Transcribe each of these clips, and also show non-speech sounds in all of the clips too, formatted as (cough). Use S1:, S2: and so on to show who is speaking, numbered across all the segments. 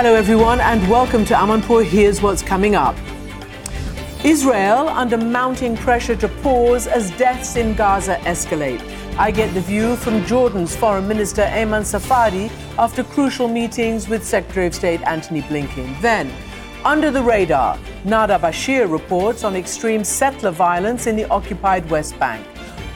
S1: Hello, everyone, and welcome to Amanpour. Here's what's coming up. Israel under mounting pressure to pause as deaths in Gaza escalate. I get the view from Jordan's Foreign Minister Ayman Safadi after crucial meetings with Secretary of State Antony Blinken. Then, under the radar, Nada Bashir reports on extreme settler violence in the occupied West Bank.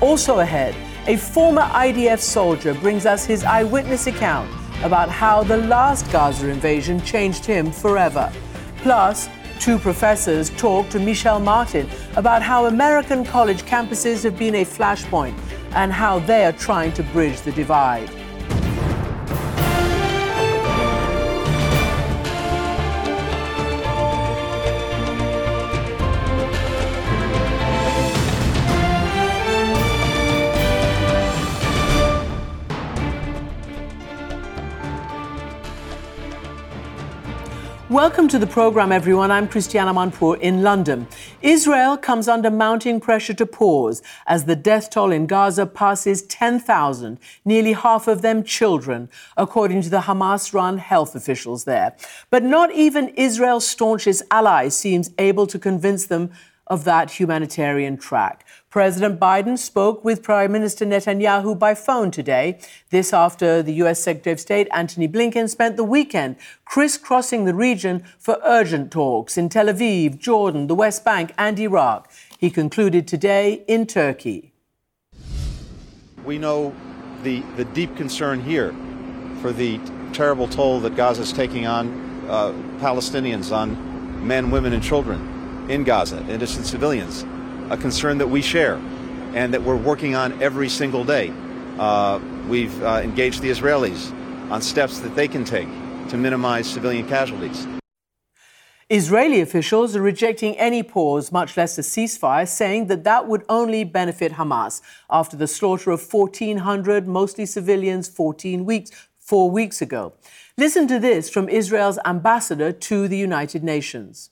S1: Also ahead, a former IDF soldier brings us his eyewitness account about how the last Gaza invasion changed him forever. Plus, two professors talk to Michel Martin about how American college campuses have been a flashpoint and how they are trying to bridge the divide. Welcome to the program, everyone. I'm Christiane Amanpour in London. Israel comes under mounting pressure to pause as the death toll in Gaza passes 10,000, nearly half of them children, according to the Hamas run health officials there. But not even Israel's staunchest ally seems able to convince them of that humanitarian track. President Biden spoke with Prime Minister Netanyahu by phone today. This after the U.S. Secretary of State Antony Blinken spent the weekend crisscrossing the region for urgent talks in Tel Aviv, Jordan, the West Bank, and Iraq. He concluded today in Turkey.
S2: We know the, the deep concern here for the terrible toll that Gaza is taking on uh, Palestinians, on men, women, and children in Gaza, innocent civilians a concern that we share and that we're working on every single day. Uh, we've uh, engaged the Israelis on steps that they can take to minimize civilian casualties.
S1: Israeli officials are rejecting any pause, much less a ceasefire, saying that that would only benefit Hamas after the slaughter of 1,400, mostly civilians, 14 weeks, four weeks ago. Listen to this from Israel's ambassador to the United Nations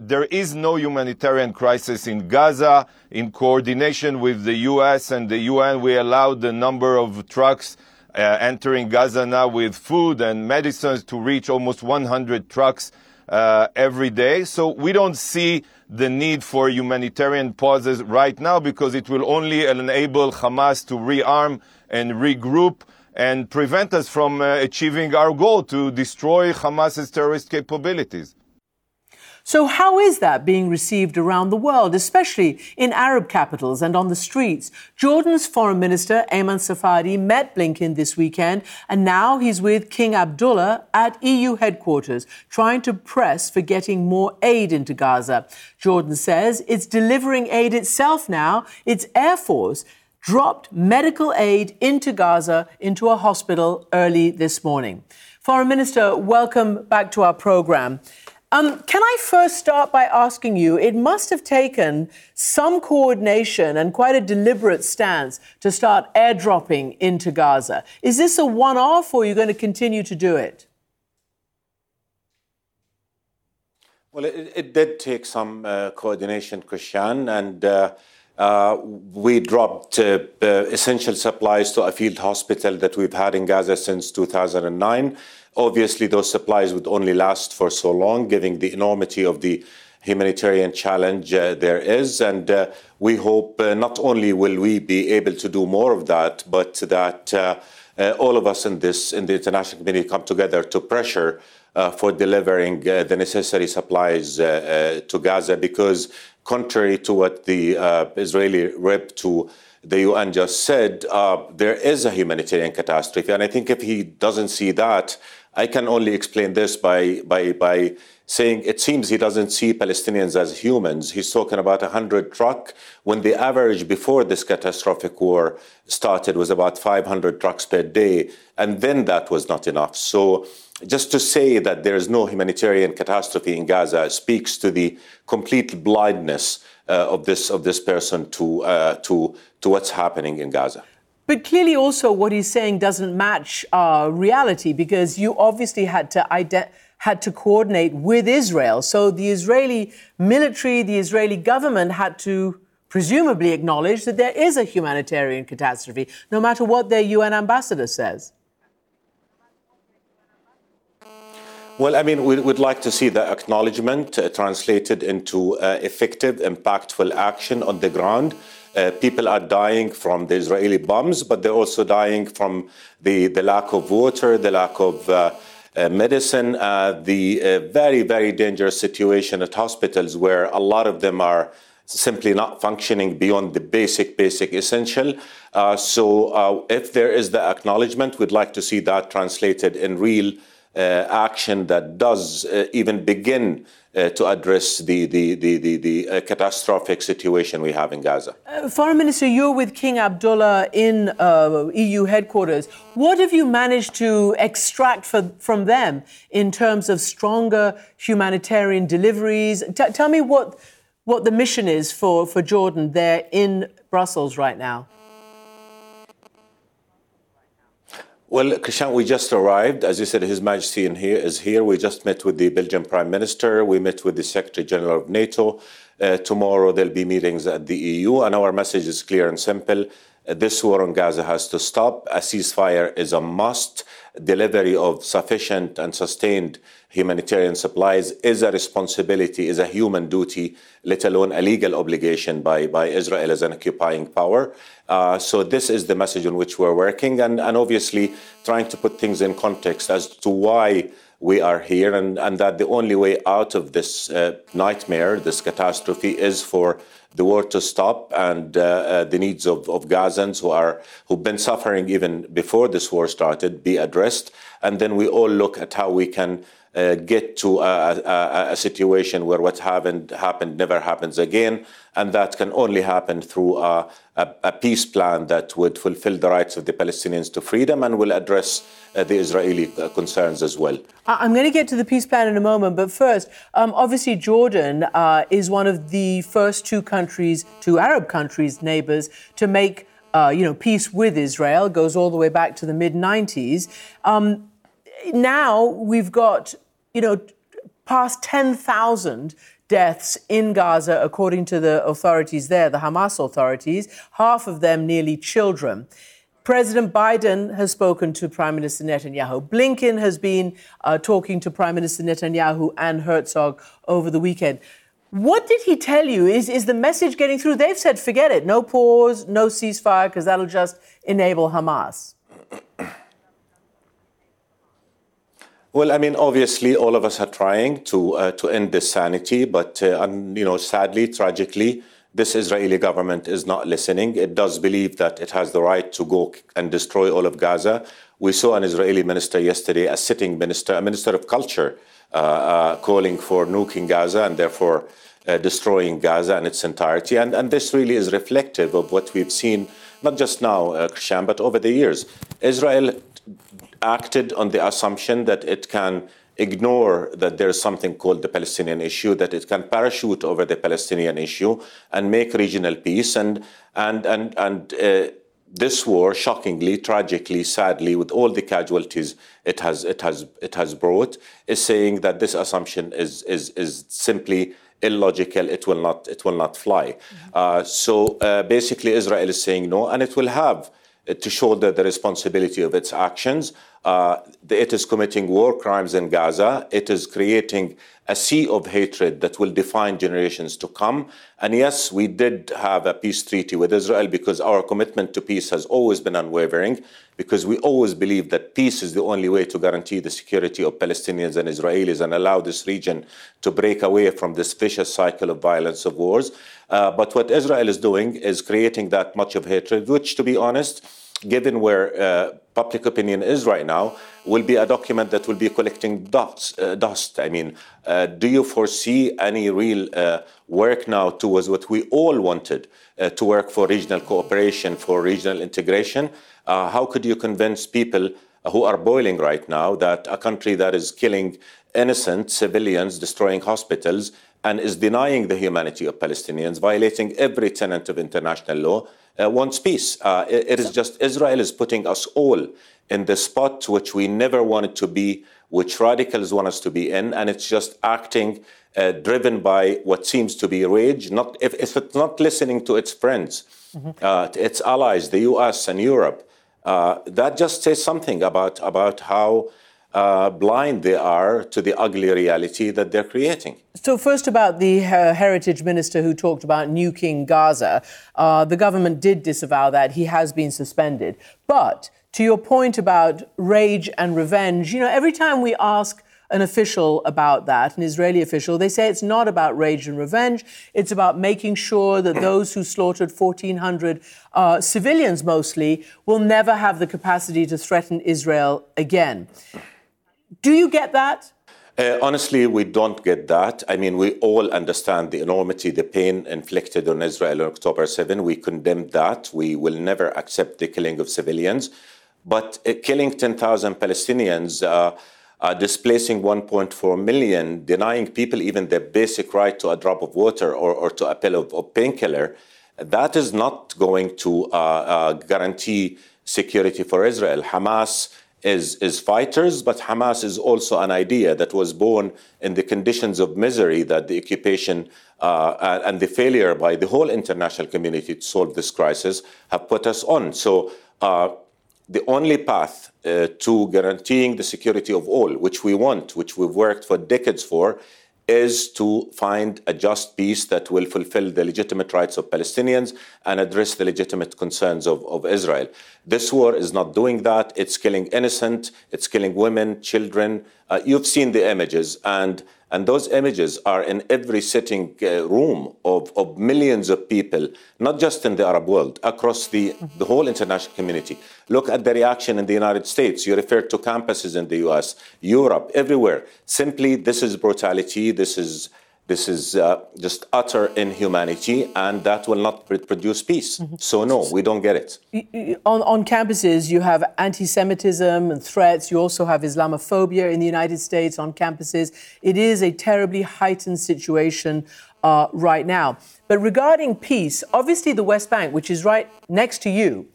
S3: there is no humanitarian crisis in Gaza. In coordination with the US and the UN, we allowed the number of trucks uh, entering Gaza now with food and medicines to reach almost 100 trucks uh, every day. So we don't see the need for humanitarian pauses right now because it will only enable Hamas to rearm and regroup and prevent us from uh, achieving our goal to destroy Hamas's terrorist capabilities.
S1: So, how is that being received around the world, especially in Arab capitals and on the streets? Jordan's Foreign Minister Ayman Safadi met Blinken this weekend, and now he's with King Abdullah at EU headquarters, trying to press for getting more aid into Gaza. Jordan says it's delivering aid itself now. Its Air Force dropped medical aid into Gaza, into a hospital early this morning. Foreign Minister, welcome back to our program. Um, can I first start by asking you? It must have taken some coordination and quite a deliberate stance to start airdropping into Gaza. Is this a one off or are you going to continue to do it?
S4: Well, it, it did take some uh, coordination, Christiane, and uh, uh, we dropped uh, uh, essential supplies to a field hospital that we've had in Gaza since 2009. Obviously, those supplies would only last for so long, given the enormity of the humanitarian challenge uh, there is. And uh, we hope uh, not only will we be able to do more of that, but that uh, uh, all of us in this in the international community come together to pressure uh, for delivering the necessary supplies to Gaza, because contrary to what the Israeli rep to the UN just said, there is a humanitarian catastrophe. And I think if he doesn't see that, I can only explain this by, by, by saying it seems he doesn't see Palestinians as humans. He's talking about 100 truck when the average before this catastrophic war started was about 500 trucks per day. And then that was not enough. So just to say that there is no humanitarian catastrophe in Gaza speaks to the complete blindness uh, of this of this person to uh, to to what's happening in Gaza.
S1: But clearly, also, what he's saying doesn't match uh, reality because you obviously had to had to coordinate with Israel. So the Israeli military, the Israeli government had to presumably acknowledge that there is a humanitarian catastrophe, no matter what their UN ambassador says.
S4: Well, I mean, we would like to see the acknowledgement uh, translated into uh, effective, impactful action on the ground. Uh, people are dying from the Israeli bombs, but they're also dying from the, the lack of water, the lack of uh, uh, medicine, uh, the very, very dangerous situation at hospitals where a lot of them are simply not functioning beyond the basic, basic essential. Uh, so uh, if there is the acknowledgement, we'd like to see that translated in real uh, action that does uh, even begin uh, to address the, the, the, the, the uh, catastrophic situation we have in Gaza.
S1: Foreign Minister, you're with King Abdullah in EU headquarters. What have you managed to extract for, from them in terms of stronger humanitarian deliveries? T- tell me what what the mission is for, for Jordan there in Brussels right now?
S4: Well, Krishan, we just arrived. As you said, His Majesty in here is here. We just met with the Belgian Prime Minister. We met with the Secretary General of NATO. Uh, tomorrow there'll be meetings at the EU, and our message is clear and simple. Uh, this war on Gaza has to stop. A ceasefire is a must. Delivery of sufficient and sustained humanitarian supplies is a responsibility, is a human duty, let alone a legal obligation by, by Israel as an occupying power. Uh, so this is the message on which we're working, and, and obviously trying to put things in context as to why we are here, and, and that the only way out of this uh, nightmare, this catastrophe, is for the war to stop and uh, uh, the needs of, of Gazans who are who've been suffering even before this war started be addressed, and then we all look at how we can uh, get to a, a, a, situation where what happened happened never happens again, and that can only happen through a, a, peace plan that would fulfill the rights of the Palestinians to freedom and will address uh, the Israeli uh, concerns as well.
S1: I'm going to get to the peace plan in a moment, but first, um, obviously, Jordan uh, is one of the first two countries, two Arab countries, neighbors, to make. Uh, you know, peace with Israel goes all the way back to the mid 90s. Um, now we've got, you know, past 10,000 deaths in Gaza, according to the authorities there, the Hamas authorities, half of them nearly children. President Biden has spoken to Prime Minister Netanyahu. Blinken has been uh, talking to Prime Minister Netanyahu and Herzog over the weekend. What did he tell you? Is, is the message getting through? They've said, forget it, no pause, no ceasefire, because that'll just enable Hamas.
S4: Well, I mean, obviously, all of us are trying to uh, to end this sanity, but uh, you know, sadly, tragically, this Israeli government is not listening. It does believe that it has the right to go and destroy all of Gaza. We saw an Israeli minister yesterday, a sitting minister, a minister of culture, uh, uh calling for nuking Gaza and therefore uh, destroying Gaza in its entirety. And and this really is reflective of what we've seen, not just now, uh, Krishan, but over the years. Israel acted on the assumption that it can ignore that there is something called the Palestinian issue, that it can parachute over the Palestinian issue and make regional peace. And, and, and, and uh, this war, shockingly, tragically, sadly, with all the casualties it has, it has, it has brought, is saying that this assumption is, is, is simply illogical. It will not, it will not fly. Mm-hmm. Uh, so uh, basically, Israel is saying no, and it will have to shoulder the responsibility of its actions. Uh, it is committing war crimes in Gaza. It is creating a sea of hatred that will define generations to come. And yes, we did have a peace treaty with Israel because our commitment to peace has always been unwavering, because we always believe that peace is the only way to guarantee the security of Palestinians and Israelis and allow this region to break away from this vicious cycle of violence of wars. Uh, but what Israel is doing is creating that much of hatred, which, to be honest, given where uh, public opinion is right now, will be a document that will be collecting dust. Uh, dust. I mean, uh, do you foresee any real uh, work now towards what we all wanted uh, to work for regional cooperation, for regional integration? Uh, how could you convince people who are boiling right now that a country that is killing innocent civilians, destroying hospitals, and is denying the humanity of Palestinians, violating every tenet of international law, wants peace. Uh, it, it is just Israel is putting us all in the spot which we never wanted to be, which radicals want us to be in, and it's just acting uh, driven by what seems to be rage. Not if, if it's not listening to its friends, mm-hmm. uh, its allies, the U.S. and Europe. Uh, that just says something about about how uh, blind they are to the ugly reality that they're creating.
S1: So, first about the uh, heritage minister who talked about nuking Gaza. Uh, the government did disavow that. He has been suspended. But to your point about rage and revenge, you know, every time we ask an official about that, an Israeli official, they say it's not about rage and revenge. It's about making sure that (clears throat) those who slaughtered 1,400 uh, civilians mostly will never have the capacity to threaten Israel again. Do you get that?
S4: Uh, honestly, we don't get that. I mean, we all understand the enormity, the pain inflicted on Israel on October 7. We condemn that. We will never accept the killing of civilians. But uh, killing 10,000 Palestinians, uh, uh, displacing 1.4 million, denying people even their basic right to a drop of water or, or to a pill of, of painkiller, that is not going to uh, uh, guarantee security for Israel. Hamas is, is fighters, but Hamas is also an idea that was born in the conditions of misery that the occupation uh, and the failure by the whole international community to solve this crisis have put us on. So uh, the only path uh, to guaranteeing the security of all, which we want, which we've worked for decades for, is to find a just peace that will fulfill the legitimate rights of Palestinians and address the legitimate concerns of, of Israel. This war is not doing that. It's killing innocent, it's killing women, children. Uh, you've seen the images, and and those images are in every sitting uh, room of, of millions of people, not just in the Arab world, across the, the whole international community. Look at the reaction in the United States. You referred to campuses in the US, Europe, everywhere. Simply, this is brutality. This is this is uh, just utter inhumanity, and that will not produce peace. Mm-hmm. So, no, we don't get it.
S1: On, on campuses, you have anti Semitism and threats. You also have Islamophobia in the United States on campuses. It is a terribly heightened situation uh, right now. But regarding peace, obviously, the West Bank, which is right next to you,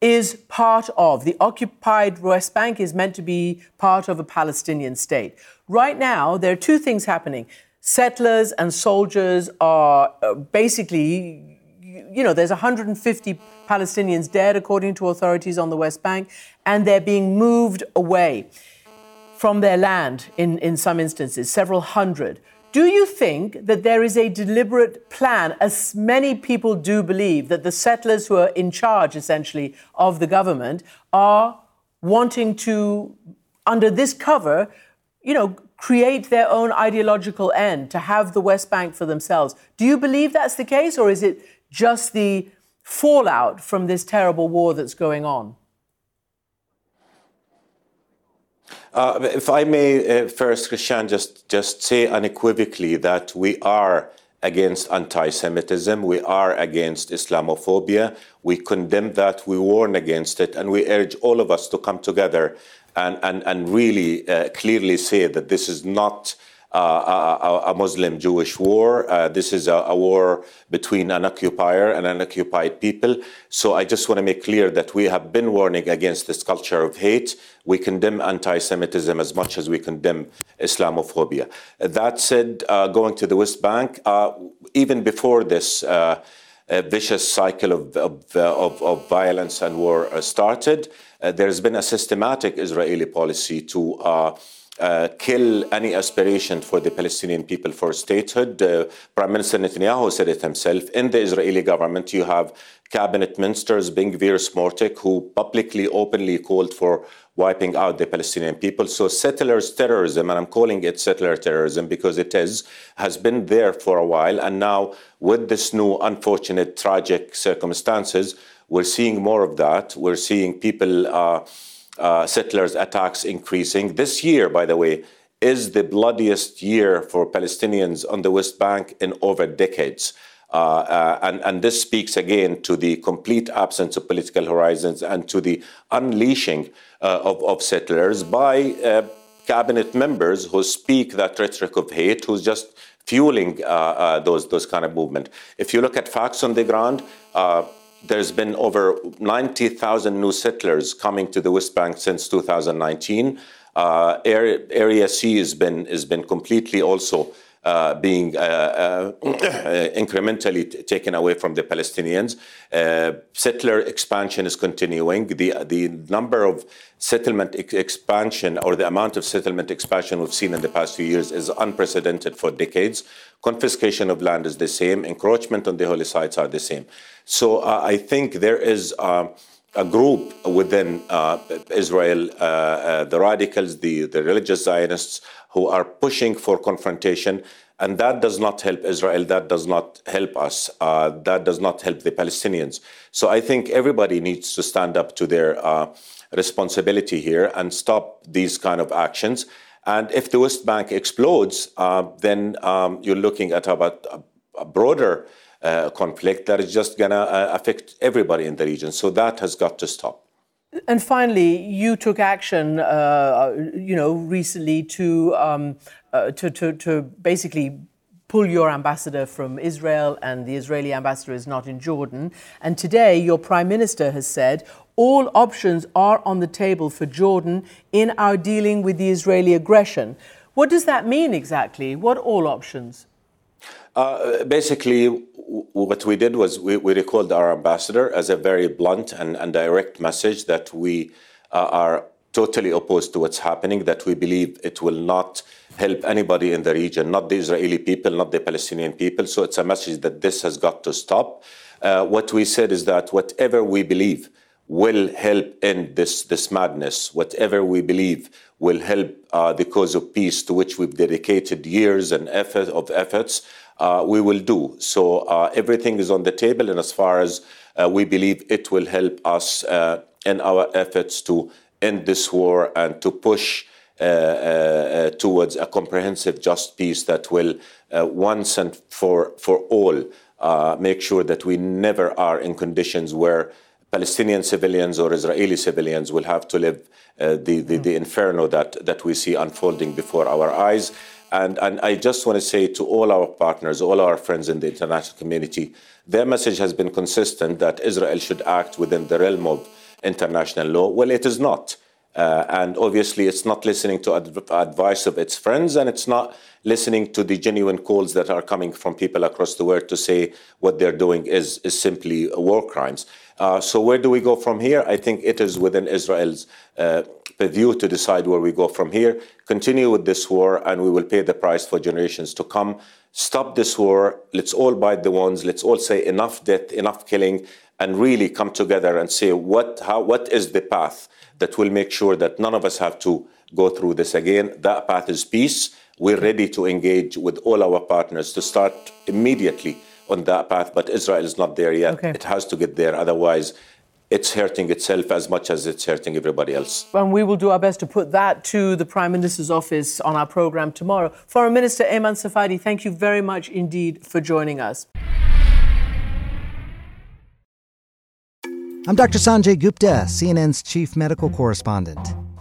S1: is part of the occupied West Bank is meant to be part of a Palestinian state. Right now, there are two things happening settlers and soldiers are uh, basically, you know, there's 150 Palestinians dead, according to authorities on the West Bank, and they're being moved away from their land in, in some instances, several hundred. Do you think that there is a deliberate plan, as many people do believe, that the settlers who are in charge, essentially, of the government are wanting to, under this cover, you know, create their own ideological end, to have the West Bank for themselves. Do you believe that's the case, or is it just the fallout from this terrible war that's going on?
S4: Uh, if I may uh, first, Christian, just, just say unequivocally that we are against anti Semitism, we are against Islamophobia, we condemn that, we warn against it, and we urge all of us to come together and, and, and really uh, clearly say that this is not uh, a, a Muslim Jewish war. Uh, this is a, a, war between an occupier and an occupied people. So I just want to make clear that we have been warning against this culture of hate. We condemn anti Semitism as much as we condemn Islamophobia. That said, uh, going to the West Bank, uh, even before this, uh, vicious cycle of, of, of, of, violence and war started. Uh, there's been a systematic Israeli policy to uh, kill any aspiration for the Palestinian people for statehood. Uh, Prime Minister Netanyahu said it himself. In the Israeli government, you have cabinet ministers, Ben-Gvir, who publicly, openly called for wiping out the Palestinian people. So settlers terrorism, and I'm calling it settler terrorism because it is, has been there for a while. And now with this new unfortunate, tragic circumstances, we're seeing more of that. We're seeing people, uh, uh, settlers attacks increasing. This year, by the way, is the bloodiest year for Palestinians on the West Bank in over decades. Uh, uh, and, and, this speaks again to the complete absence of political horizons and to the unleashing uh, of, of, settlers by uh, cabinet members who speak that rhetoric of hate, who's just fueling those, those kind of movement. If you look at facts on the ground, there's been over 90,000 new settlers coming to the West Bank since 2019. Uh, area, area, C has been has been completely also uh, being uh, uh, (clears throat) incrementally t- taken away from the Palestinians. Uh, settler expansion is continuing. The, the number of settlement ex- expansion or the amount of settlement expansion we've seen in the past few years is unprecedented for decades. Confiscation of land is the same. Encroachment on the holy sites are the same. So uh, I think there is uh, a group within uh, Israel, uh, uh, the radicals, the, the religious Zionists, who are pushing for confrontation. And that does not help Israel. That does not help us. Uh, that does not help the Palestinians. So I think everybody needs to stand up to their uh, responsibility here and stop these kind of actions. And if the West Bank explodes, uh, then um, you're looking at about a, broader uh, conflict that is just going to uh, affect everybody in the region. So that has got to stop.
S1: And finally, you took action, uh, you know, recently to, um, uh, to, to, to basically pull your ambassador from Israel, and the Israeli ambassador is not in Jordan. And today, your prime minister has said all options are on the table for Jordan in our dealing with the Israeli aggression. What does that mean exactly? What all options?
S4: Uh, basically, what we did was we, we, recalled our ambassador as a very blunt and, and direct message that we uh, are totally opposed to what's happening, that we believe it will not help anybody in the region, not the Israeli people, not the Palestinian people. So it's a message that this has got to stop. Uh, what we said is that whatever we believe will help end this, this madness, whatever we believe will help uh, the cause of peace to which we've dedicated years and effort of efforts, we will do. So uh, everything is on the table, and as far as uh, we believe it will help us uh, in our efforts to end this war and to push uh, uh, towards a comprehensive, just peace that will once and for for all make sure that we never are in conditions where Palestinian civilians or Israeli civilians will have to live uh, the, the, the, inferno that, that we see unfolding before our eyes. And, and I just want to say to all our partners, all our friends in the international community, their message has been consistent that Israel should act within the realm of international law. Well, it is not. Uh, and obviously, it's not listening to adv- advice of its friends, and it's not listening to the genuine calls that are coming from people across the world to say what they're doing is, is simply war crimes. Uh, so, where do we go from here? I think it is within Israel's uh, purview to decide where we go from here. Continue with this war, and we will pay the price for generations to come. Stop this war. Let's all bite the ones. Let's all say enough death, enough killing, and really come together and say what, how, what is the path that will make sure that none of us have to go through this again. That path is peace. We're ready to engage with all our partners to start immediately on that path, but Israel is not there yet. Okay. It has to get there. Otherwise, it's hurting itself as much as it's hurting everybody else.
S1: And we will do our best to put that to the Prime Minister's office on our program tomorrow. Foreign Minister Ayman Safadi, thank you very much indeed for joining us.
S5: I'm Dr. Sanjay Gupta, CNN's chief medical correspondent.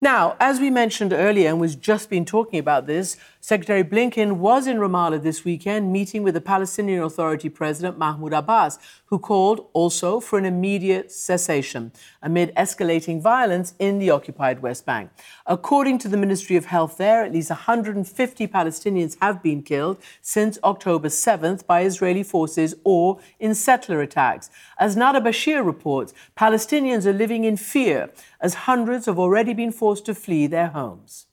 S1: Now, as we mentioned earlier, and we've just been talking about this, Secretary Blinken was in Ramallah this weekend meeting with the Palestinian Authority President Mahmoud Abbas, who called also for an immediate cessation amid escalating violence in the occupied West Bank. According to the Ministry of Health there, at least 150 Palestinians have been killed since October 7th by Israeli forces or in settler attacks. As Nada Bashir reports, Palestinians are living in fear as hundreds have already been forced to flee their homes.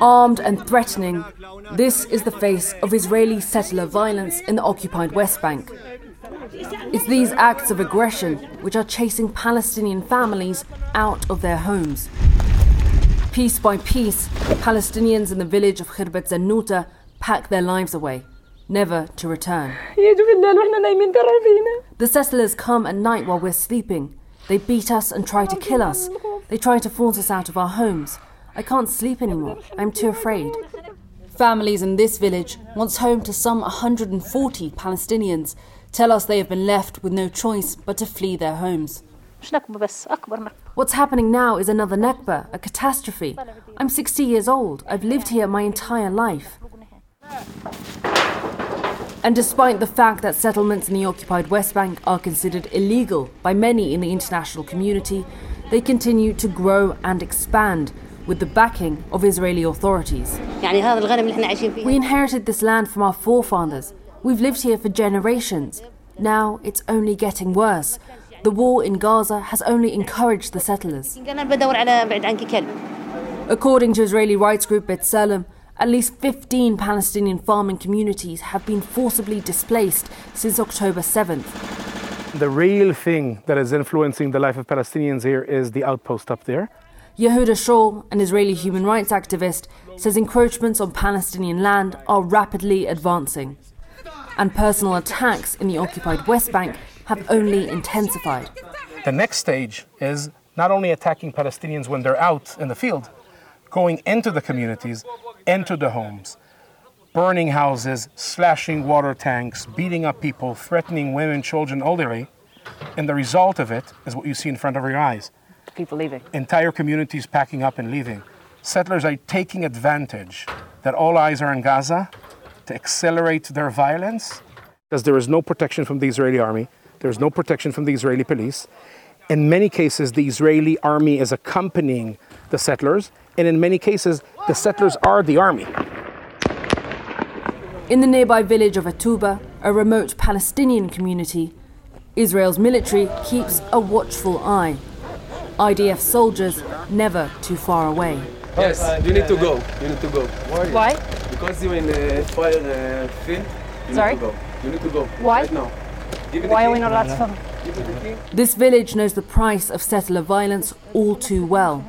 S6: Armed and threatening, this is the face of Israeli settler violence in the occupied West Bank. It's these acts of aggression which are chasing Palestinian families out of their homes. Piece by piece, Palestinians in the village of Khirbet Zanuta pack their lives away, never to return. The settlers come at night while we're sleeping. They beat us and try to kill us. They try to force us out of our homes. I can't sleep anymore. I'm too afraid. Families in this village, once home to some 140 Palestinians, tell us they have been left with no choice but to flee their homes. What's happening now is another Nakba, a catastrophe. I'm 60 years old. I've lived here my entire life. And despite the fact that settlements in the occupied West Bank are considered illegal by many in the international community, they continue to grow and expand with the backing of Israeli authorities. We inherited this land from our forefathers. We've lived here for generations. Now it's only getting worse. The war in Gaza has only encouraged the settlers. According to Israeli rights group B'Tselem, at least 15 Palestinian farming communities have been forcibly displaced since October 7th.
S7: The real thing that is influencing the life of Palestinians here is the outpost up there.
S6: Yehuda Shaul, an Israeli human rights activist, says encroachments on Palestinian land are rapidly advancing. And personal attacks in the occupied West Bank have only intensified.
S7: The next stage is not only attacking Palestinians when they're out in the field, going into the communities, into the homes, burning houses, slashing water tanks, beating up people, threatening women, children, elderly. And the result of it is what you see in front of your eyes
S8: people leaving.
S7: Entire communities packing up and leaving. Settlers are taking advantage that all eyes are in Gaza to accelerate their violence because there is no protection from the Israeli army, there is no protection from the Israeli police. In many cases, the Israeli army is accompanying the settlers, and in many cases, the settlers are the army.
S6: In the nearby village of Atuba, a remote Palestinian community, Israel's military keeps a watchful eye IDF soldiers never too far away.
S9: Yes, you need to go. You need to go.
S8: Why?
S9: Because you're in the fire uh, field. You
S8: Sorry?
S9: need to go. You need to go.
S8: Why?
S9: Right now.
S8: Why are we not allowed to film?
S6: This village knows the price of settler violence all too well.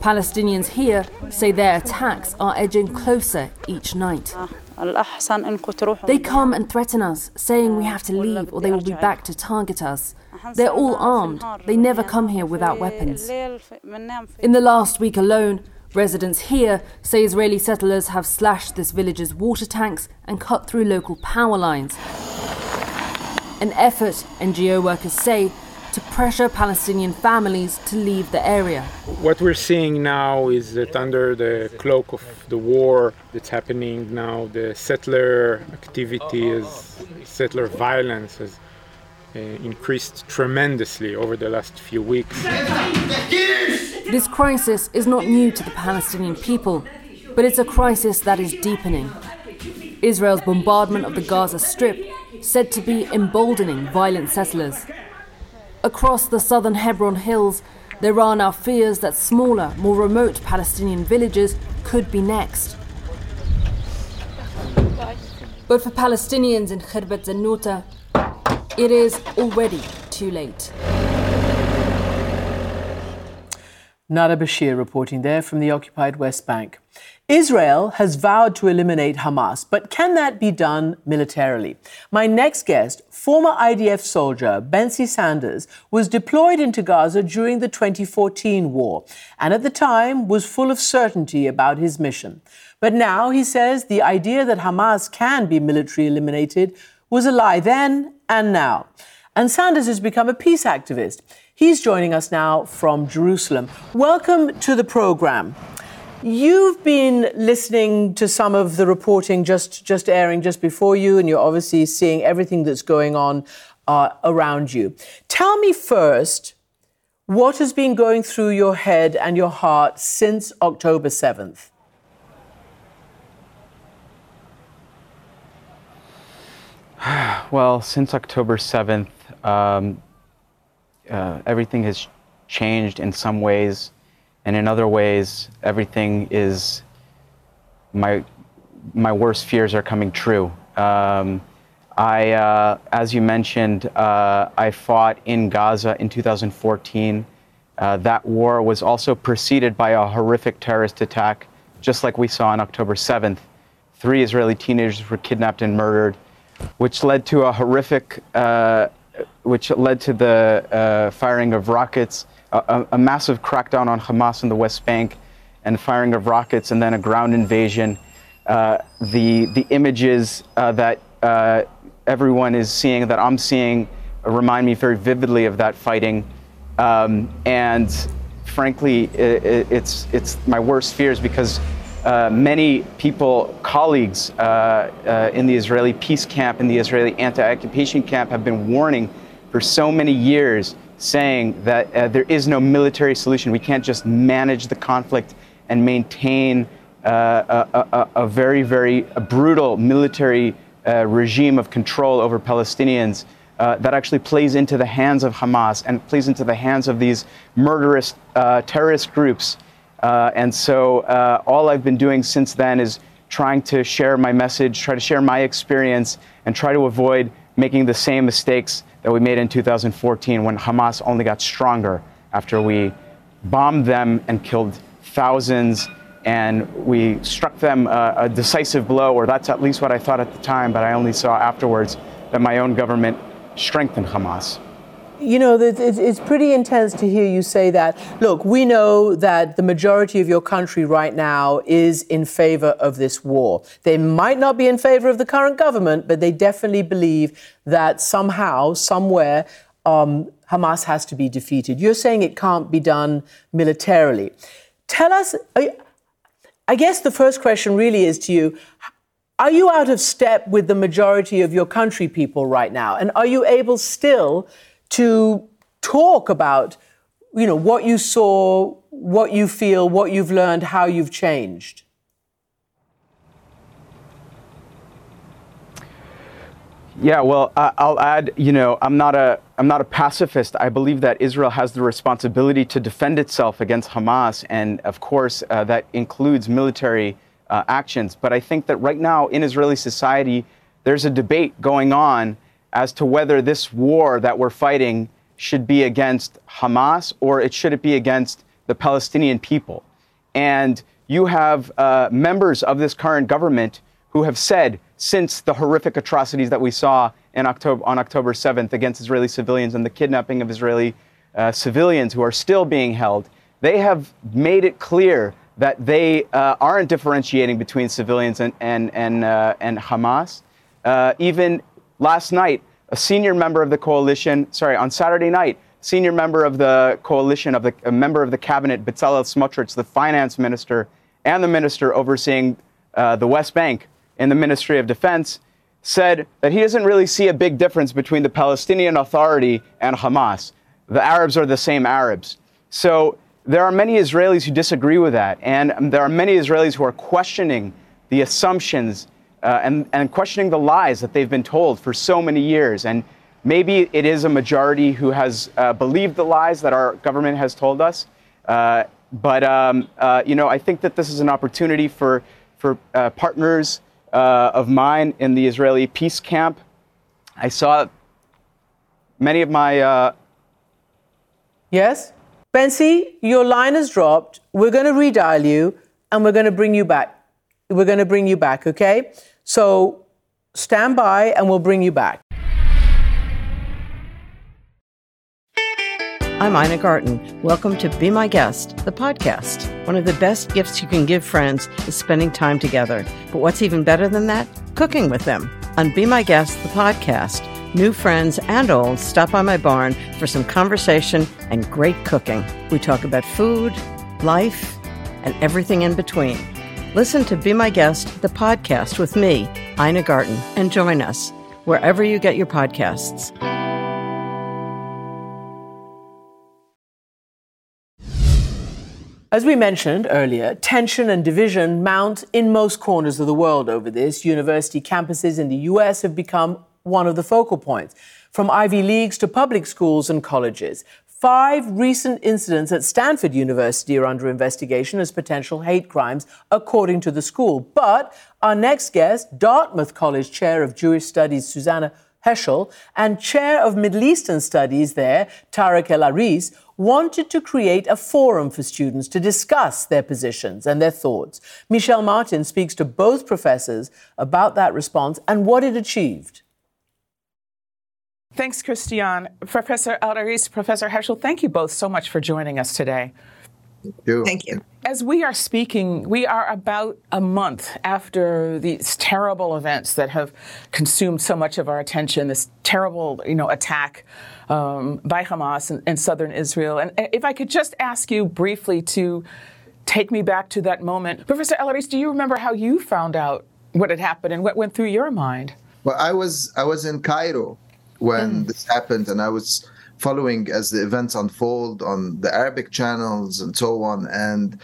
S6: Palestinians here say their attacks are edging closer each night. They come and threaten us, saying we have to leave or they will be back to target us. They're all armed. They never come here without weapons. In the last week alone, residents here say Israeli settlers have slashed this village's water tanks and cut through local power lines. An effort, NGO workers say, to pressure Palestinian families to leave the area.
S10: What we're seeing now is that under the cloak of the war that's happening now, the settler activity is settler violence has uh, increased tremendously over the last few weeks.
S6: This crisis is not new to the Palestinian people, but it's a crisis that is deepening. Israel's bombardment of the Gaza Strip said to be emboldening violent settlers. Across the southern Hebron hills, there are now fears that smaller, more remote Palestinian villages could be next. But for Palestinians in Khirbet Zanuta, it is already too late.
S1: Nada Bashir reporting there from the occupied West Bank. Israel has vowed to eliminate Hamas, but can that be done militarily? My next guest, former IDF soldier Benzi Sanders, was deployed into Gaza during the 2014 war and at the time was full of certainty about his mission. But now he says the idea that Hamas can be militarily eliminated was a lie then and now. And Sanders has become a peace activist. He's joining us now from Jerusalem. Welcome to the program. You've been listening to some of the reporting just, just airing just before you, and you're obviously seeing everything that's going on uh, around you. Tell me first what has been going through your head and your heart since October 7th? (sighs)
S11: Well, since October 7th, um, uh, everything has changed in some ways, and in other ways, everything is my my worst fears are coming true. Um, I, uh, as you mentioned, uh, I fought in Gaza in 2014. Uh, that war was also preceded by a horrific terrorist attack, just like we saw on October 7th. Three Israeli teenagers were kidnapped and murdered which led to a horrific, uh, which led to the uh, firing of rockets, a, a, massive crackdown on Hamas in the West Bank, and firing of rockets, and then a ground invasion. uh, the the images uh, that uh, everyone is seeing, that I'm seeing, remind me very vividly of that fighting. Um, and frankly, it, it's it's my worst fears because uh, many people, colleagues uh, uh, in the Israeli peace camp, in the Israeli anti-occupation camp, have been warning for so many years, saying that uh, there is no military solution. We can't just manage the conflict and maintain uh, a, a, a, very, very brutal military uh, regime of control over Palestinians. that actually plays into the hands of Hamas and plays into the hands of these murderous terrorist groups uh, and so uh, all I've been doing since then is trying to share my message, try to share my experience, and try to avoid making the same mistakes that we made in 2014 when Hamas only got stronger after we bombed them and killed thousands and we struck them a, a decisive blow, or that's at least what I thought at the time, but I only saw afterwards that my own government strengthened Hamas.
S1: You know, it's pretty intense to hear you say that. Look, we know that the majority of your country right now is in favor of this war. They might not be in favor of the current government, but they definitely believe that somehow, somewhere, um, Hamas has to be defeated. You're saying it can't be done militarily. Tell us, I guess the first question really is to you are you out of step with the majority of your country people right now? And are you able still to talk about, you know, what you saw, what you feel, what you've learned, how you've changed?
S11: Yeah, well, I'll add. You know, I'm not a I'm not a pacifist. I believe that Israel has the responsibility to defend itself against Hamas, and of course, uh, that includes military uh, actions. But I think that right now in Israeli society, there's a debate going on as to whether this war that we're fighting should be against Hamas or it should it be against the Palestinian people. And you have uh, members of this current government who have said since the horrific atrocities that we saw in October, on October 7th against Israeli civilians and the kidnapping of Israeli uh, civilians who are still being held, they have made it clear that they uh, aren't differentiating between civilians and, and, and, uh, and Hamas. Uh, even Last night, a senior member of the coalition, sorry, on Saturday night, senior member of the coalition, of the, a member of the cabinet, Bezalel Smotrich, the finance minister, and the minister overseeing uh, the West Bank in the Ministry of Defense, said that he doesn't really see a big difference between the Palestinian Authority and Hamas. The Arabs are the same Arabs. So there are many Israelis who disagree with that, and there are many Israelis who are questioning the assumptions uh, and, and questioning the lies that they've been told for so many years. And maybe it is a majority who has uh, believed the lies that our government has told us. Uh, but um, uh, you know, I think that this is an opportunity for for uh, partners uh, of mine in the Israeli peace camp. I saw many of my.
S1: Yes, Benzi, your line has dropped. We're going to redial you, and we're going to bring you back. We're going to bring you back, okay? So stand by and we'll bring you back.
S12: I'm Ina Garten. Welcome to Be My Guest, the podcast. One of the best gifts you can give friends is spending time together. But what's even better than that? Cooking with them. On Be My Guest, the podcast, new friends and old stop by my barn for some conversation and great cooking. We talk about food, life, and everything in between. Listen to Be My Guest, the podcast with me, Ina Garten, and join us wherever you get your podcasts.
S1: As we mentioned earlier, tension and division mount in most corners of the world over this. University campuses in the US have become one of the focal points, from Ivy Leagues to public schools and colleges. Five recent incidents at Stanford University are under investigation as potential hate crimes, according to the school. But our next guest, Dartmouth College Chair of Jewish Studies, Susannah Heschel, and Chair of Middle Eastern Studies there, Tarek El-Ariss, wanted to create a forum for students to discuss their positions and their thoughts. Michel Martin speaks to both professors about that response and what it achieved.
S13: Thanks, Christiane. Professor El-Ariss, Professor Heschel, thank you both so much for joining us today.
S14: Thank you.
S13: Thank you. as we are speaking, we are about a month after these terrible events that have consumed so much of our attention. This terrible, you know, attack um, by Hamas in, in southern Israel. And if I could just ask you briefly to take me back to that moment, Professor El-Ariss, do you remember how you found out what had happened and what went through your mind?
S14: Well, I was I was in Cairo when mm. this happened, and I was following as the events unfold on the Arabic channels and so on. And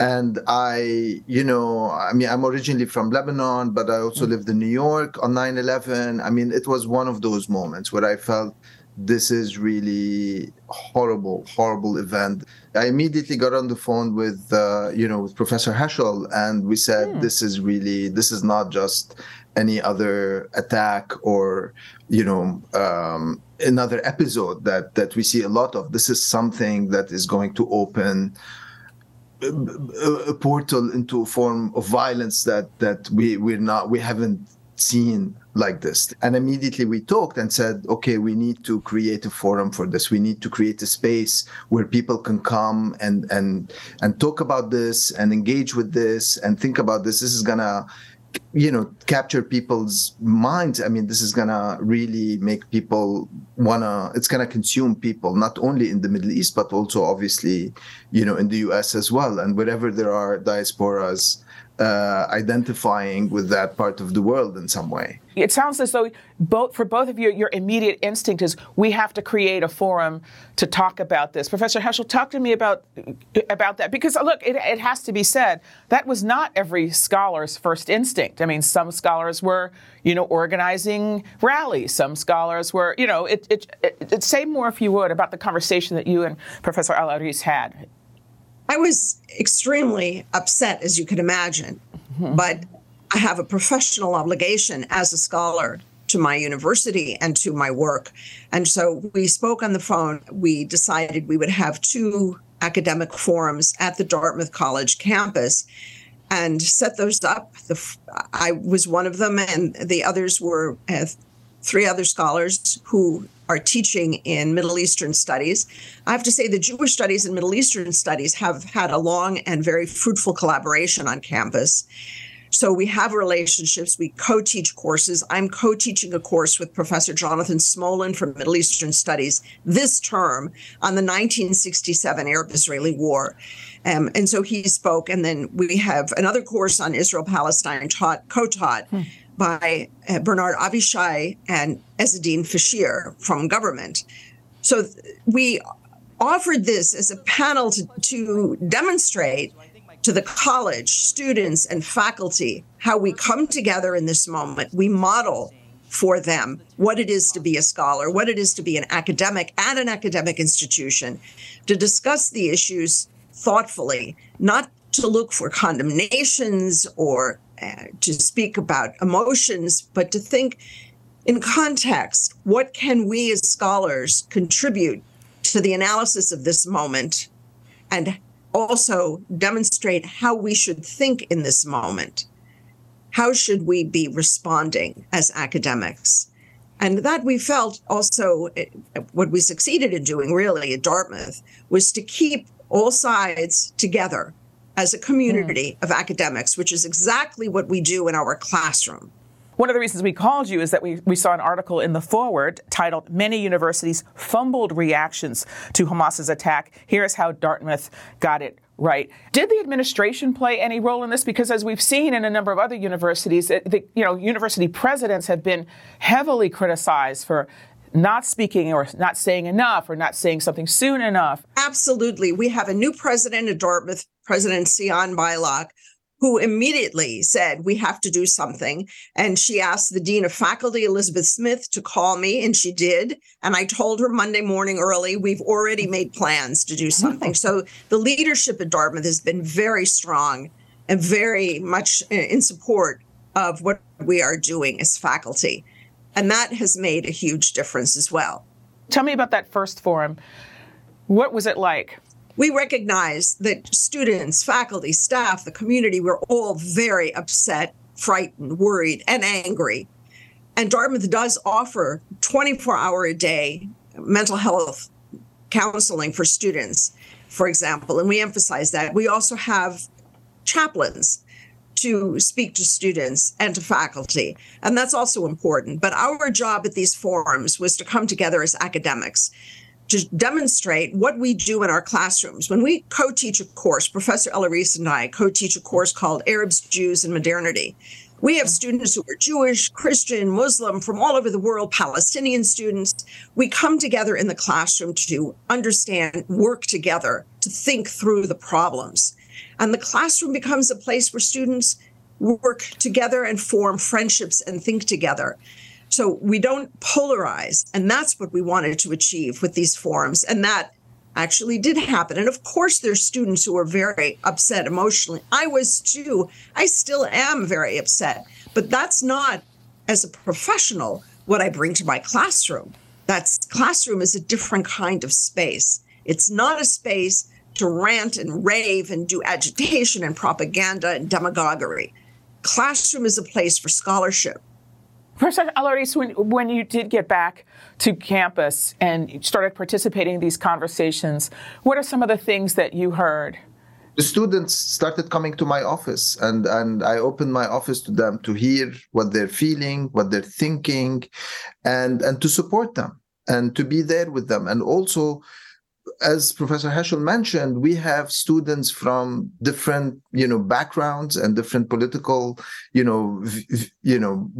S14: and I, you know, I mean, I'm originally from Lebanon, but I also mm. lived in New York on 9/11. I mean, it was one of those moments where I felt this is really horrible, horrible event. I immediately got on the phone with, uh, you know, with Professor Heschel, and we said, mm. this is really, this is not just any other attack or, you know, um, another episode that that we see a lot of. This is something that is going to open a, a portal into a form of violence that that we we're not we haven't seen like this. And immediately we talked and said, okay, we need to create a forum for this. We need to create a space where people can come and and and talk about this and engage with this and think about this. This is gonna you know capture people's minds. I mean this is gonna really make people wanna it's gonna consume people not only in the middle east but also obviously you know in the us as well. And wherever there are diasporas uh, identifying with that part of the world in some way.
S13: It sounds as though both for both of you, your immediate instinct is we have to create a forum to talk about this. Professor Heschel, talk to me about about that because look, it, it has to be said that was not every scholar's first instinct. I mean, some scholars were, you know, organizing rallies. Some scholars were, you know, it, it, it say more if you would about the conversation that you and Professor El-Ariss had
S15: I was extremely upset, as you can imagine, mm-hmm. but I have a professional obligation as a scholar to my university and to my work. And so we spoke on the phone. We decided we would have two academic forums at the Dartmouth College campus and set those up. The, I was one of them, and the others were uh, three other scholars who are teaching in Middle Eastern studies. I have to say, the Jewish studies and Middle Eastern studies have had a long and very fruitful collaboration on campus. So we have relationships. We co teach courses. I'm co teaching a course with Professor Jonathan Smolin from Middle Eastern Studies this term on the 1967 Arab Israeli War. Um, and so he spoke. And then we have another course on Israel Palestine taught, co taught. Hmm by uh, Bernard Avishai and Ezzedine Fishere from government. So we offered this as a panel to, to demonstrate to the college students and faculty how we come together in this moment. We model for them what it is to be a scholar, what it is to be an academic at an academic institution, to discuss the issues thoughtfully, not to look for condemnations or uh, to speak about emotions, but to think in context what can we as scholars contribute to the analysis of this moment and also demonstrate how we should think in this moment. How should we be responding as academics? And that we felt also eh, what we succeeded in doing really at Dartmouth was to keep all sides together as a community mm. of academics, which is exactly what we do in our classroom.
S13: One of the reasons we called you is that we, we saw an article in the Forward titled Many Universities Fumbled Reactions to Hamas's Attack. Here's how Dartmouth got it right. Did the administration play any role in this? Because as we've seen in a number of other universities, the, you know, university presidents have been heavily criticized for not speaking or not saying enough or not saying something soon enough.
S15: Absolutely. We have a new president at Dartmouth, President Sian Beilock, who immediately said, We have to do something. And she asked the Dean of Faculty, Elizabeth Smith, to call me, and she did. And I told her Monday morning early, We've already made plans to do something. so the leadership at Dartmouth has been very strong and very much uh, in support of what we are doing as faculty. And that has made a huge difference as well.
S13: Tell me about that first forum. What was it like?
S15: We recognize that students, faculty, staff, the community were all very upset, frightened, worried, and angry. And Dartmouth does offer 24 hour a day mental health counseling for students. for example, and we emphasize that. We also have chaplains to speak to students and to faculty. And that's also important. But our job at these forums was to come together as academics to demonstrate what we do in our classrooms. When we co teach a course, Professor El-Ariss and I co teach a course called Arabs, Jews, and Modernity. We have students who are Jewish, Christian, Muslim from all over the world, Palestinian students. We come together in the classroom to understand, work together, to think through the problems. And the classroom becomes a place where students work together and form friendships and think together. So we don't polarize. And that's what we wanted to achieve with these forums. And that actually did happen. And of course, there's students who are very upset emotionally. I was too. I still am very upset. But that's not, as a professional, what I bring to my classroom. That's classroom is a different kind of space. It's not a space to rant and rave and do agitation and propaganda and demagoguery. Classroom is a place for scholarship.
S13: Professor El-Ariss, when, when you did get back to campus and started participating in these conversations, what are some of the things that you heard?
S14: The students started coming to my office, and, and I opened my office to them to hear what they're feeling, what they're thinking, and, and to support them and to be there with them. And also, as Professor Heschel mentioned, we have students from different, you know, backgrounds and different political, you know, v- you know,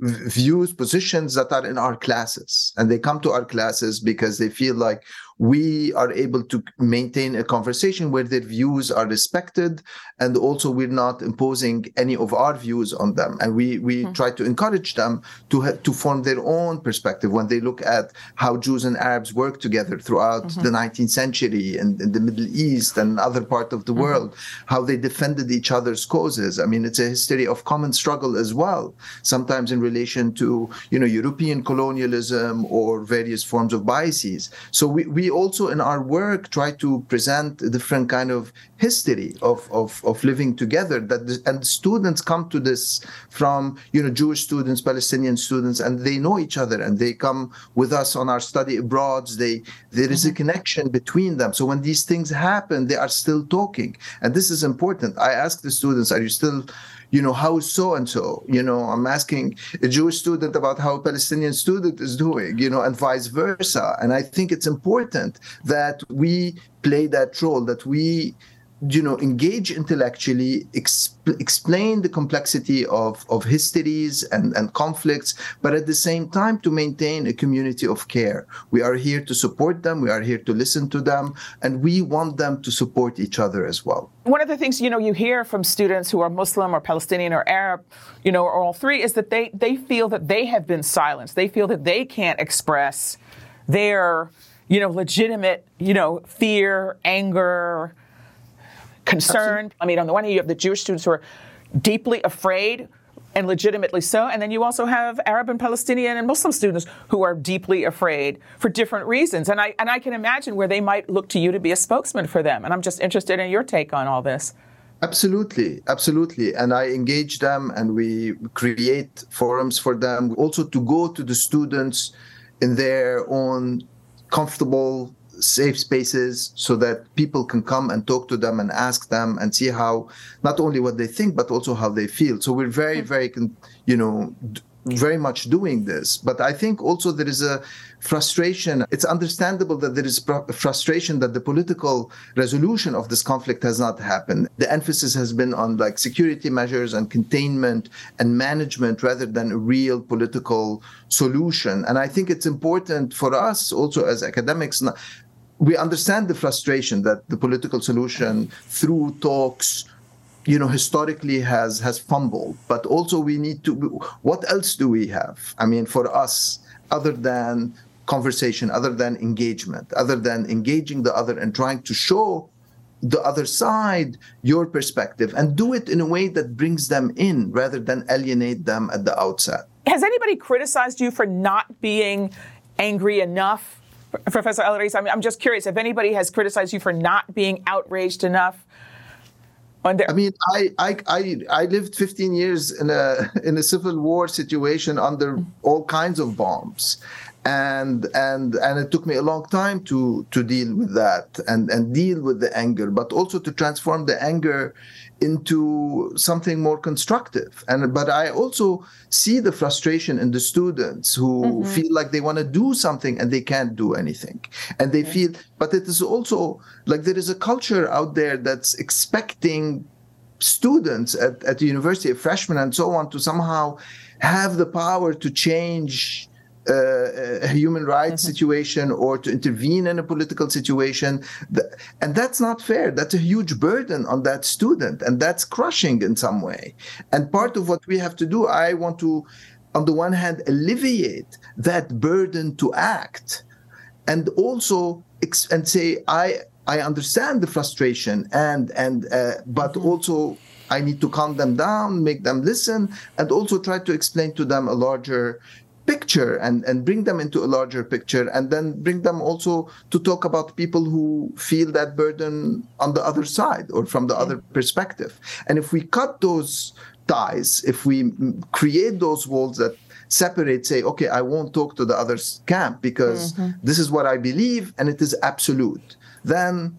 S14: views, positions that are in our classes. And they come to our classes because they feel like we are able to maintain a conversation where their views are respected and also we're not imposing any of our views on them and we we mm-hmm. try to encourage them to ha- to form their own perspective when they look at how Jews and Arabs work together throughout mm-hmm. the 19th century and in the Middle East and other part of the mm-hmm. world how they defended each other's causes i mean it's a history of common struggle as well sometimes in relation to you know European colonialism or various forms of biases so we, we we also in our work try to present a different kind of history of, of, of living together that the, and students come to this from you know jewish students palestinian students and they know each other and they come with us on our study abroad. they there is mm-hmm. a connection between them so when these things happen they are still talking and this is important i ask the students are you still you know, how so and so? You know, I'm asking a Jewish student about how a Palestinian student is doing, you know, and vice versa. And I think it's important that we play that role, that we you know engage intellectually exp- explain the complexity of of histories and and conflicts but at the same time to maintain a community of care we are here to support them we are here to listen to them and we want them to support each other as well
S13: one of the things you know you hear from students who are muslim or palestinian or arab you know or all three is that they they feel that they have been silenced they feel that they can't express their you know legitimate you know fear anger concerned. I mean, on the one hand, you have the Jewish students who are deeply afraid and legitimately so. And then you also have Arab and Palestinian and Muslim students who are deeply afraid for different reasons. And I and I can imagine where they might look to you to be a spokesman for them. And I'm just interested in your take on all this.
S14: Absolutely, absolutely. And I engage them and we create forums for them also to go to the students in their own comfortable safe spaces so that people can come and talk to them and ask them and see how not only what they think but also how they feel. So we're very mm-hmm. very you know very much doing this. But i think also there is a frustration. It's understandable that there is frustration that the political resolution of this conflict has not happened. The emphasis has been on like security measures and containment and management rather than a real political solution. And i think it's important for us also as academics we understand the frustration that the political solution through talks you know historically has has fumbled. But also we need to what else do we have? I mean for us other than conversation other than engagement other than engaging the other and trying to show the other side your perspective and do it in a way that brings them in rather than alienate them at the outset.
S13: Has anybody criticized you for not being angry enough Professor El-Ariss, I'm, I'm just curious if anybody has criticized you for not being outraged enough.
S14: I mean, I, I I I lived 15 years in a (laughs) in a civil war situation under all kinds of bombs, and and and it took me a long time to to deal with that and and deal with the anger but also to transform the anger into something more constructive. And but i also see the frustration in the students who mm-hmm. feel like they want to do something and they can't do anything. And they feel but it is also like there is a culture out there that's expecting students at, at the university freshmen and so on to somehow have the power to change a human rights mm-hmm. situation or to intervene in a political situation. And that's not fair. That's a huge burden on that student, and that's crushing in some way. And part of what we have to do, I want to, on the one hand, alleviate that burden to act, and also and say, I I understand the frustration, and and uh, but mm-hmm. also I need to calm them down, make them listen, and also try to explain to them a larger picture and, and bring them into a larger picture and then bring them also to talk about people who feel that burden on the other side or from the other perspective. And if we cut those ties, if we create those walls that separate, say, okay, I won't talk to the other camp because mm-hmm. this is what I believe and it is absolute, then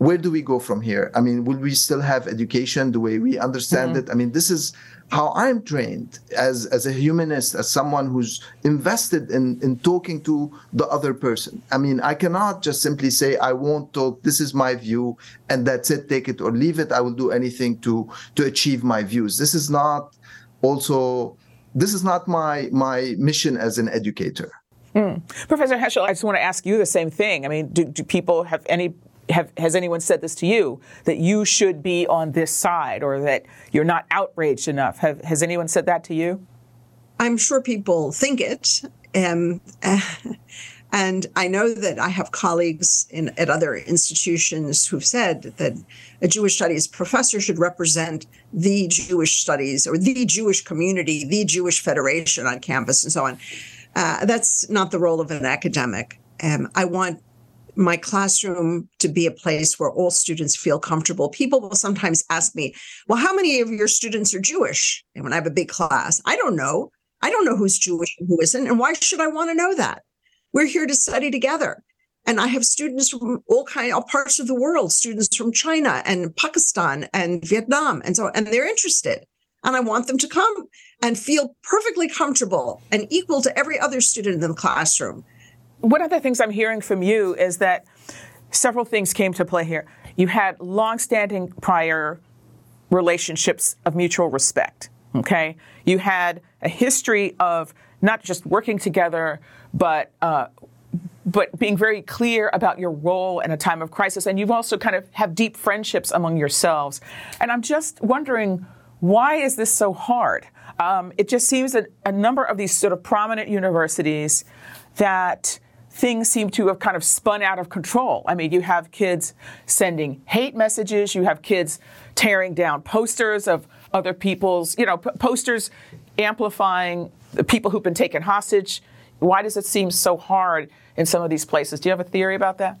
S14: where do we go from here? I mean, will we still have education the way we understand mm-hmm. it? I mean, this is how I'm trained as, as a humanist, as someone who's invested in, in talking to the other person. I mean, I cannot just simply say, I won't talk, this is my view, and that's it, take it or leave it. I will do anything to, to achieve my views. This is not also, this is not my, my mission as an educator.
S13: Mm. Professor Heschel, I just want to ask you the same thing. I mean, do, do people have any have, has anyone said this to you that you should be on this side or that you're not outraged enough? Have, has anyone said that to you?
S15: I'm sure people think it. Um, (laughs) and I know that I have colleagues in, at other institutions who've said that a Jewish studies professor should represent the Jewish studies or the Jewish community, the Jewish Federation on campus, and so on. Uh, that's not the role of an academic. Um, I want my classroom to be a place where all students feel comfortable. People will sometimes ask me, Well, how many of your students are Jewish? And when I have a big class, I don't know. I don't know who's Jewish and who isn't. And why should I want to know that? We're here to study together. And I have students from all kind all parts of the world, students from China and Pakistan and Vietnam. And so, and they're interested. And I want them to come and feel perfectly comfortable and equal to every other student in the classroom
S13: one of the things I'm hearing from you is that several things came to play here. You had longstanding prior relationships of mutual respect. Okay, you had a history of not just working together, but uh, but being very clear about your role in a time of crisis. And you've also kind of have deep friendships among yourselves. And I'm just wondering, why is this so hard? Um, it just seems that a number of these sort of prominent universities that things seem to have kind of spun out of control. I mean, you have kids sending hate messages, you have kids tearing down posters of other people's, you know, p- posters amplifying the people who've been taken hostage. Why does it seem so hard in some of these places? Do you have a theory about that?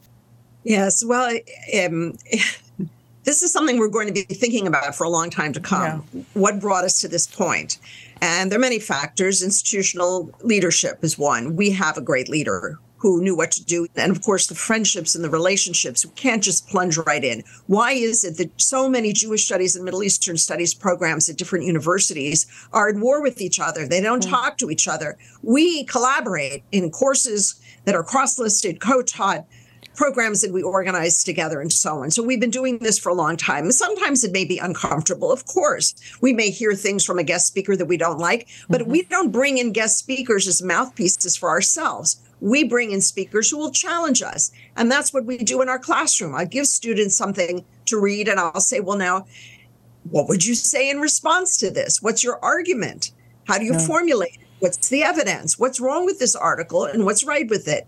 S15: Yes. Well, um, (laughs) this is something we're going to be thinking about for a long time to come. Yeah. What brought us to this point? And there are many factors. Institutional leadership is one. We have a great leader who knew what to do. And of course, the friendships and the relationships. We can't just plunge right in. Why is it that so many Jewish studies and Middle Eastern studies programs at different universities are at war with each other? They don't mm-hmm. talk to each other. We collaborate in courses that are cross listed, co taught programs that we organize together and so on. So we've been doing this for a long time. Sometimes it may be uncomfortable. Of course, we may hear things from a guest speaker that we don't like, but mm-hmm. we don't bring in guest speakers as mouthpieces for ourselves we bring in speakers who will challenge us. And that's what we do in our classroom. I give students something to read and I'll say, well, now, what would you say in response to this? What's your argument? How do you yeah. formulate it? What's the evidence? What's wrong with this article and what's right with it?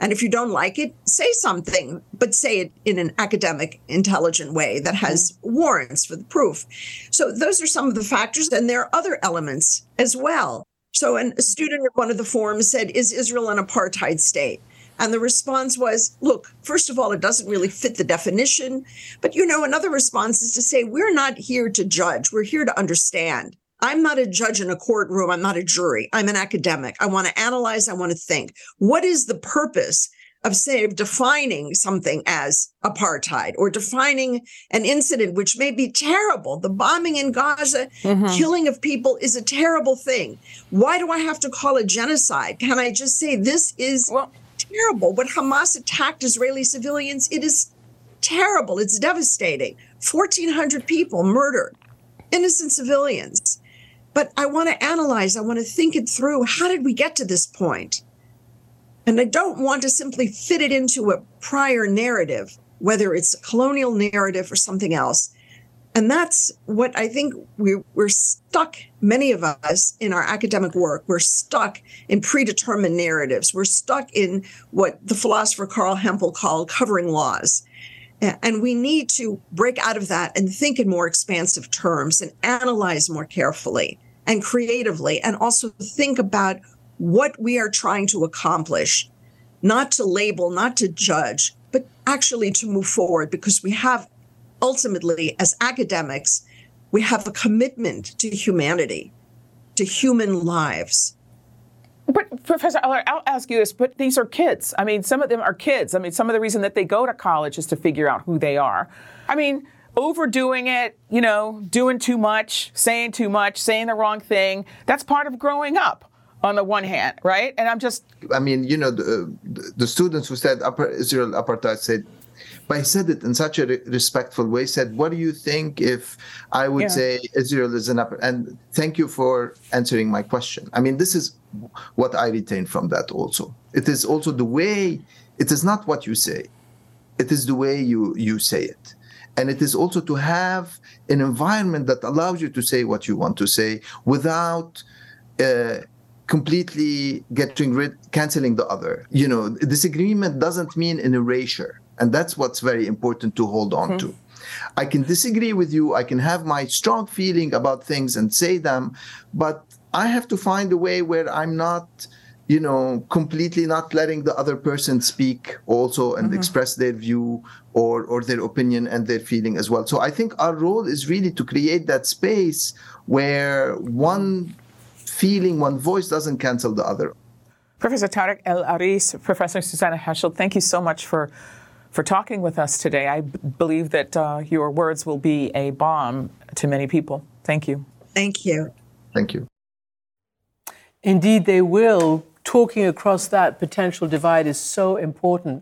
S15: And if you don't like it, say something, but say it in an academic, intelligent way that has warrants for the proof. So, those are some of the factors. And there are other elements as well. So and a student at one of the forums said, Is Israel an apartheid state? And the response was, look, first of all, it doesn't really fit the definition. But, you know, another response is to say, we're not here to judge, we're here to understand. I'm not a judge in a courtroom. I'm not a jury. I'm an academic. I want to analyze. I want to think. What is the purpose of, say, defining something as apartheid or defining an incident which may be terrible? The bombing in Gaza, mm-hmm. killing of people is a terrible thing. Why do I have to call it genocide? Can I just say this is well, terrible? When Hamas attacked Israeli civilians, it is terrible. It's devastating. 1,400 people murdered, innocent civilians. But I want to analyze, I want to think it through. How did we get to this point? And I don't want to simply fit it into a prior narrative, whether it's a colonial narrative or something else. And that's what I think we, we're stuck, many of us in our academic work, we're stuck in predetermined narratives. We're stuck in what the philosopher Carl Hempel called covering laws. And we need to break out of that and think in more expansive terms and analyze more carefully and creatively, and also think about what we are trying to accomplish, not to label, not to judge, but actually to move forward because we have ultimately, as academics, we have a commitment to humanity, to human lives.
S13: But Professor Eller, I'll ask you this, but these are kids. I mean, some of them are kids. I mean, some of the reason that they go to college is to figure out who they are. I mean, overdoing it, you know, doing too much, saying too much, saying the wrong thing. That's part of growing up on the one hand, right? And I'm just.
S14: I mean, you know, the, the students who said upper Israel apartheid said, but he said it in such a respectful way. Said, "What do you think if I would yeah. say Israel is an upper?" And thank you for answering my question. I mean, this is what I retain from that. Also, it is also the way. It is not what you say; it is the way you you say it and it is also to have an environment that allows you to say what you want to say without uh, completely getting rid canceling the other you know disagreement doesn't mean an erasure and that's what's very important to hold on mm-hmm. to i can disagree with you i can have my strong feeling about things and say them but i have to find a way where i'm not you know completely not letting the other person speak also and mm-hmm. express their view or or their opinion and their feeling as well so i think our role is really to create that space where one feeling one voice doesn't cancel the other.
S13: Professor Tarek El-Ariss professor Susannah Heschel thank you so much for for talking with us today. I b- believe that uh, your words will be a balm to many people. Thank you.
S15: Thank you.
S14: Thank you.
S1: Indeed, they will. Talking across that potential divide is so important.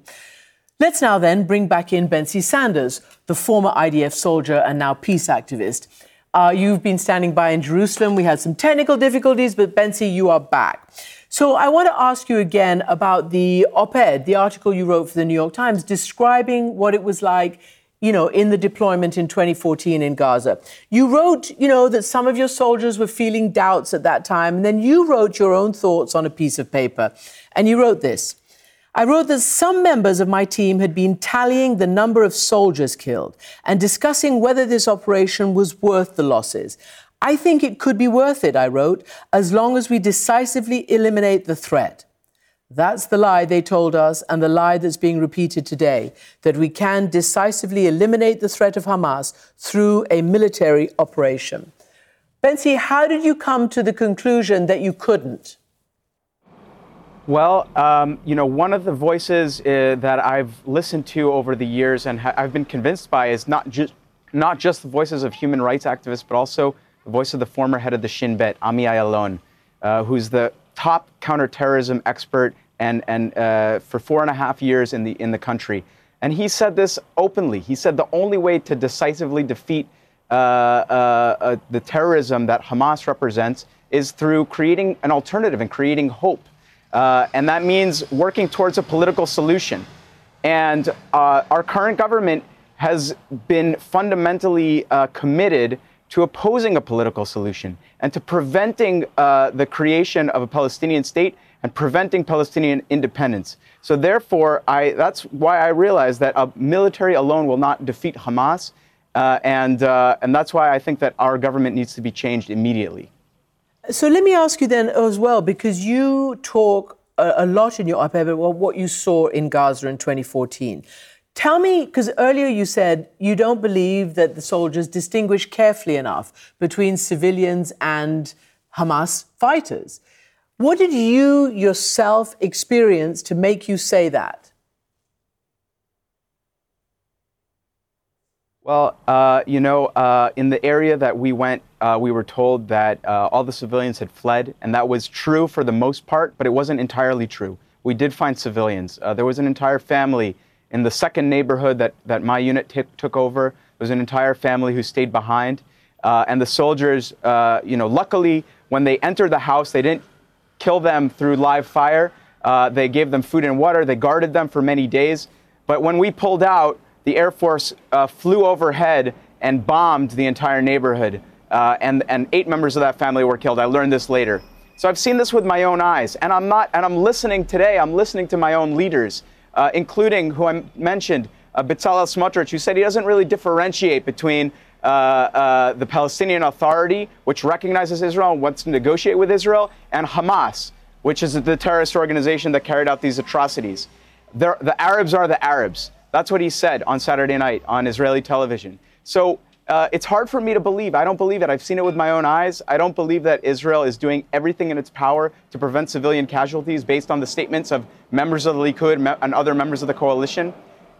S1: Let's now then bring back in Benzi Sanders, the former IDF soldier and now peace activist. Uh, you've been standing by in Jerusalem. We had some technical difficulties, but Benzi, you are back. So I want to ask you again about the op ed, the article you wrote for the New York Times, describing what it was like you know, in the deployment in 2014 in Gaza. You wrote, you know, that some of your soldiers were feeling doubts at that time, and then you wrote your own thoughts on a piece of paper. And you wrote this I wrote that some members of my team had been tallying the number of soldiers killed and discussing whether this operation was worth the losses. I think it could be worth it, I wrote, as long as we decisively eliminate the threat. That's the lie they told us, and the lie that's being repeated today that we can decisively eliminate the threat of Hamas through a military operation. Benzi, how did you come to the conclusion that you couldn't?
S11: Well, um, you know, one of the voices uh, that I've listened to over the years and I've been convinced by is not just not just the voices of human rights activists, but also the voice of the former head of the Shin Bet, Ami Ayalon, uh, who's the top counterterrorism expert and, and uh, for four and a half years in the, in the country. And he said this openly. He said the only way to decisively defeat uh, uh, uh, the terrorism that Hamas represents is through creating an alternative and creating hope. Uh, and that means working towards a political solution. And uh, our current government has been fundamentally committed to opposing a political solution and to preventing the creation of a Palestinian state and preventing Palestinian independence. So therefore, I, that's why I realize that a military alone will not defeat Hamas, uh, and, uh, and that's why I think that our government needs to be changed immediately.
S1: So let me ask you then as well, because you talk a, a lot in your op-ed about what you saw in Gaza in 2014. Tell me, because earlier you said you don't believe that the soldiers distinguish carefully enough between civilians and Hamas fighters. What did you yourself experience to make you say that?
S11: Well, uh, you know, uh, in the area that we went, uh, we were told that uh, all the civilians had fled, and that was true for the most part, but it wasn't entirely true. We did find civilians. Uh, there was an entire family in the second neighborhood that, that my unit t- took over. There was an entire family who stayed behind. Uh, and the soldiers, you know, luckily, when they entered the house, they didn't kill them through live fire. they gave them food and water. They guarded them for many days. But when we pulled out, the Air Force uh, flew overhead and bombed the entire neighborhood. Uh, and, and eight members of that family were killed. I learned this later. So I've seen this with my own eyes. And I'm not, and I'm listening today, I'm listening to my own leaders, uh, including who I mentioned, uh, Bezalel Smotrich, who said he doesn't really differentiate between uh, uh, the Palestinian Authority, which recognizes Israel and wants to negotiate with Israel, and Hamas, which is the terrorist organization that carried out these atrocities. They're, the Arabs are the Arabs. That's what he said on Saturday night on Israeli television. So uh, it's hard for me to believe. I don't believe it. I've seen it with my own eyes. I don't believe that Israel is doing everything in its power to prevent civilian casualties based on the statements of members of the Likud and other members of the coalition.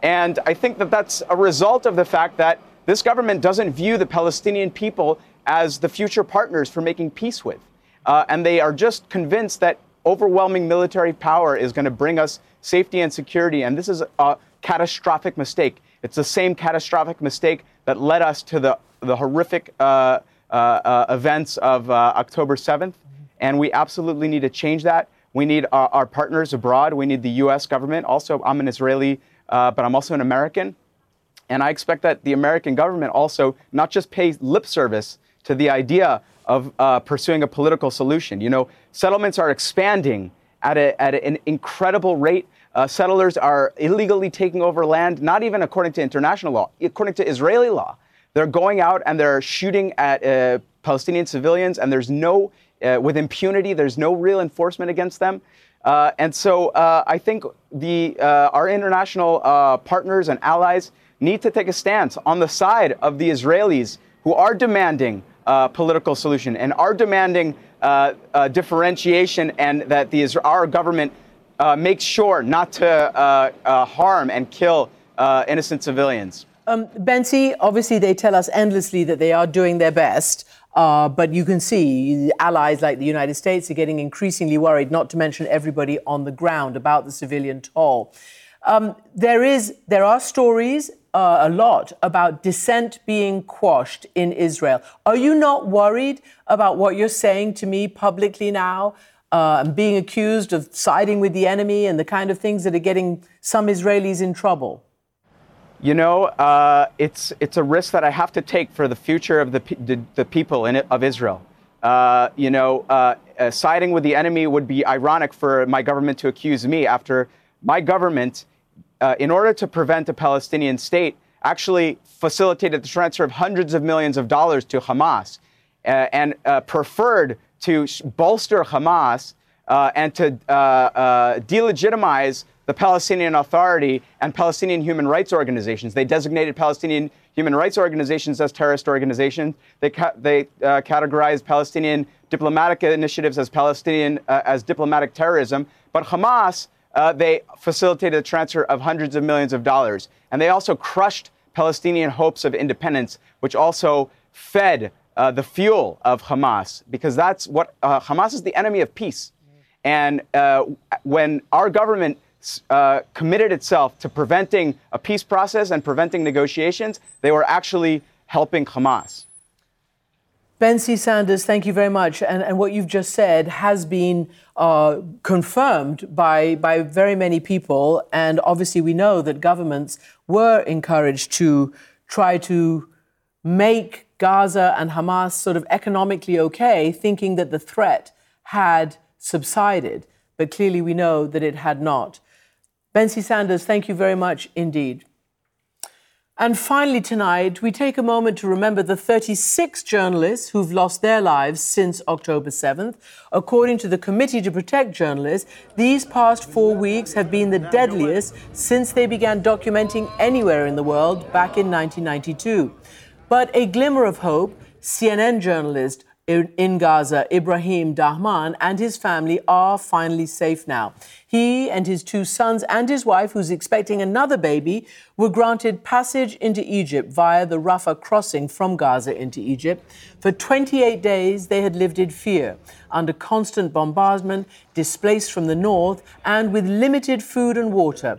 S11: And I think that that's a result of the fact that this government doesn't view the Palestinian people as the future partners for making peace with. Uh, and they are just convinced that overwhelming military power is going to bring us safety and security. And this is a catastrophic mistake. It's the same catastrophic mistake that led us to the, the horrific uh, uh, uh, events of uh, October 7th. And we absolutely need to change that. We need our, our, partners abroad. We need the U.S. government. Also, I'm an Israeli, uh, but I'm also an American. And I expect that the American government also not just pay lip service to the idea of uh, pursuing a political solution. You know, settlements are expanding at, a, at an incredible rate. Uh, settlers are illegally taking over land, not even according to international law, according to Israeli law. They're going out and they're shooting at uh, Palestinian civilians, and there's no, uh, with impunity, there's no real enforcement against them. Uh, and so uh, I think the, uh, our international partners and allies need to take a stance on the side of the Israelis who are demanding a political solution and are demanding differentiation and that the, our government uh, make sure not to uh, uh, harm and kill uh, innocent civilians.
S1: Um, Benzi, obviously, they tell us endlessly that they are doing their best. Uh, but you can see allies like the United States are getting increasingly worried, not to mention everybody on the ground, about the civilian toll. Um, there, is, there are stories, uh, a lot, about dissent being quashed in Israel. Are you not worried about what you're saying to me publicly now uh, being accused of siding with the enemy and the kind of things that are getting some Israelis in trouble?
S11: You know, uh, it's it's a risk that I have to take for the future of the the, the people in of Israel. Uh, you know, uh, uh, siding with the enemy would be ironic for my government to accuse me after my government, uh, in order to prevent a Palestinian state, actually facilitated the transfer of hundreds of millions of dollars to Hamas and preferred to bolster Hamas uh, and to uh, uh, delegitimize the Palestinian Authority and Palestinian human rights organizations. They designated Palestinian human rights organizations as terrorist organizations. They, ca- they uh, categorized Palestinian diplomatic initiatives as Palestinian uh, as diplomatic terrorism. But Hamas, they facilitated the transfer of hundreds of millions of dollars, and they also crushed Palestinian hopes of independence, which also fed uh, the fuel of Hamas, because that's what uh, Hamas is the enemy of peace. And uh, when our government uh, committed itself to preventing a peace process and preventing negotiations, they were actually helping Hamas.
S1: Benzi Sanders, thank you very much. And, and what you've just said has been uh, confirmed by, by very many people. And obviously, we know that governments were encouraged to try to make Gaza and Hamas sort of economically okay, thinking that the threat had subsided. But clearly, we know that it had not. Benzi Sanders, thank you very much indeed. And finally, tonight, we take a moment to remember the 36 journalists who've lost their lives since October 7th. According to the Committee to Protect Journalists, these past four weeks have been the deadliest since they began documenting anywhere in the world back in 1992. But a glimmer of hope CNN journalist in Gaza, Ibrahim Dahman, and his family are finally safe now. He and his two sons and his wife, who's expecting another baby, were granted passage into Egypt via the Rafah crossing from Gaza into Egypt. For 28 days, they had lived in fear, under constant bombardment, displaced from the north, and with limited food and water.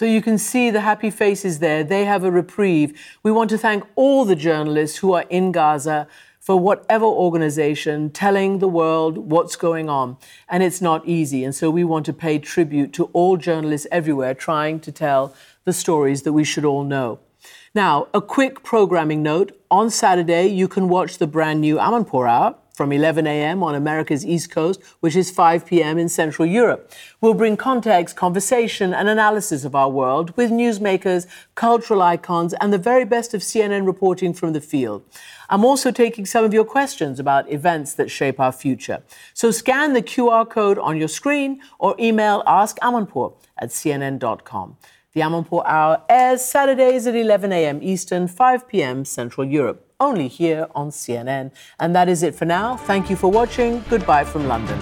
S1: So you can see the happy faces there. They have a reprieve. We want to thank all the journalists who are in Gaza for whatever organization telling the world what's going on. And it's not easy. And so we want to pay tribute to all journalists everywhere trying to tell the stories that we should all know. Now, a quick programming note. On Saturday, you can watch the brand new Amanpour Hour from 11 a.m. on America's East Coast, which is 5 p.m. in Central Europe. We'll bring context, conversation, and analysis of our world with newsmakers, cultural icons, and the very best of CNN reporting from the field. I'm also taking some of your questions about events that shape our future. So scan the QR code on your screen or email askamanpour at cnn.com. The Amanpour Hour airs Saturdays at 11 a.m. Eastern, 5 p.m. Central Europe only here on CNN. And that is it for now. Thank you for watching. Goodbye from London.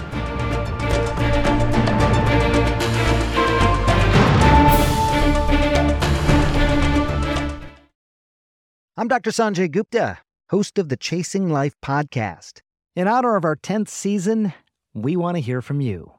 S5: I'm Dr. Sanjay Gupta, host of the Chasing Life podcast. In honor of our 10th season, we want to hear from you.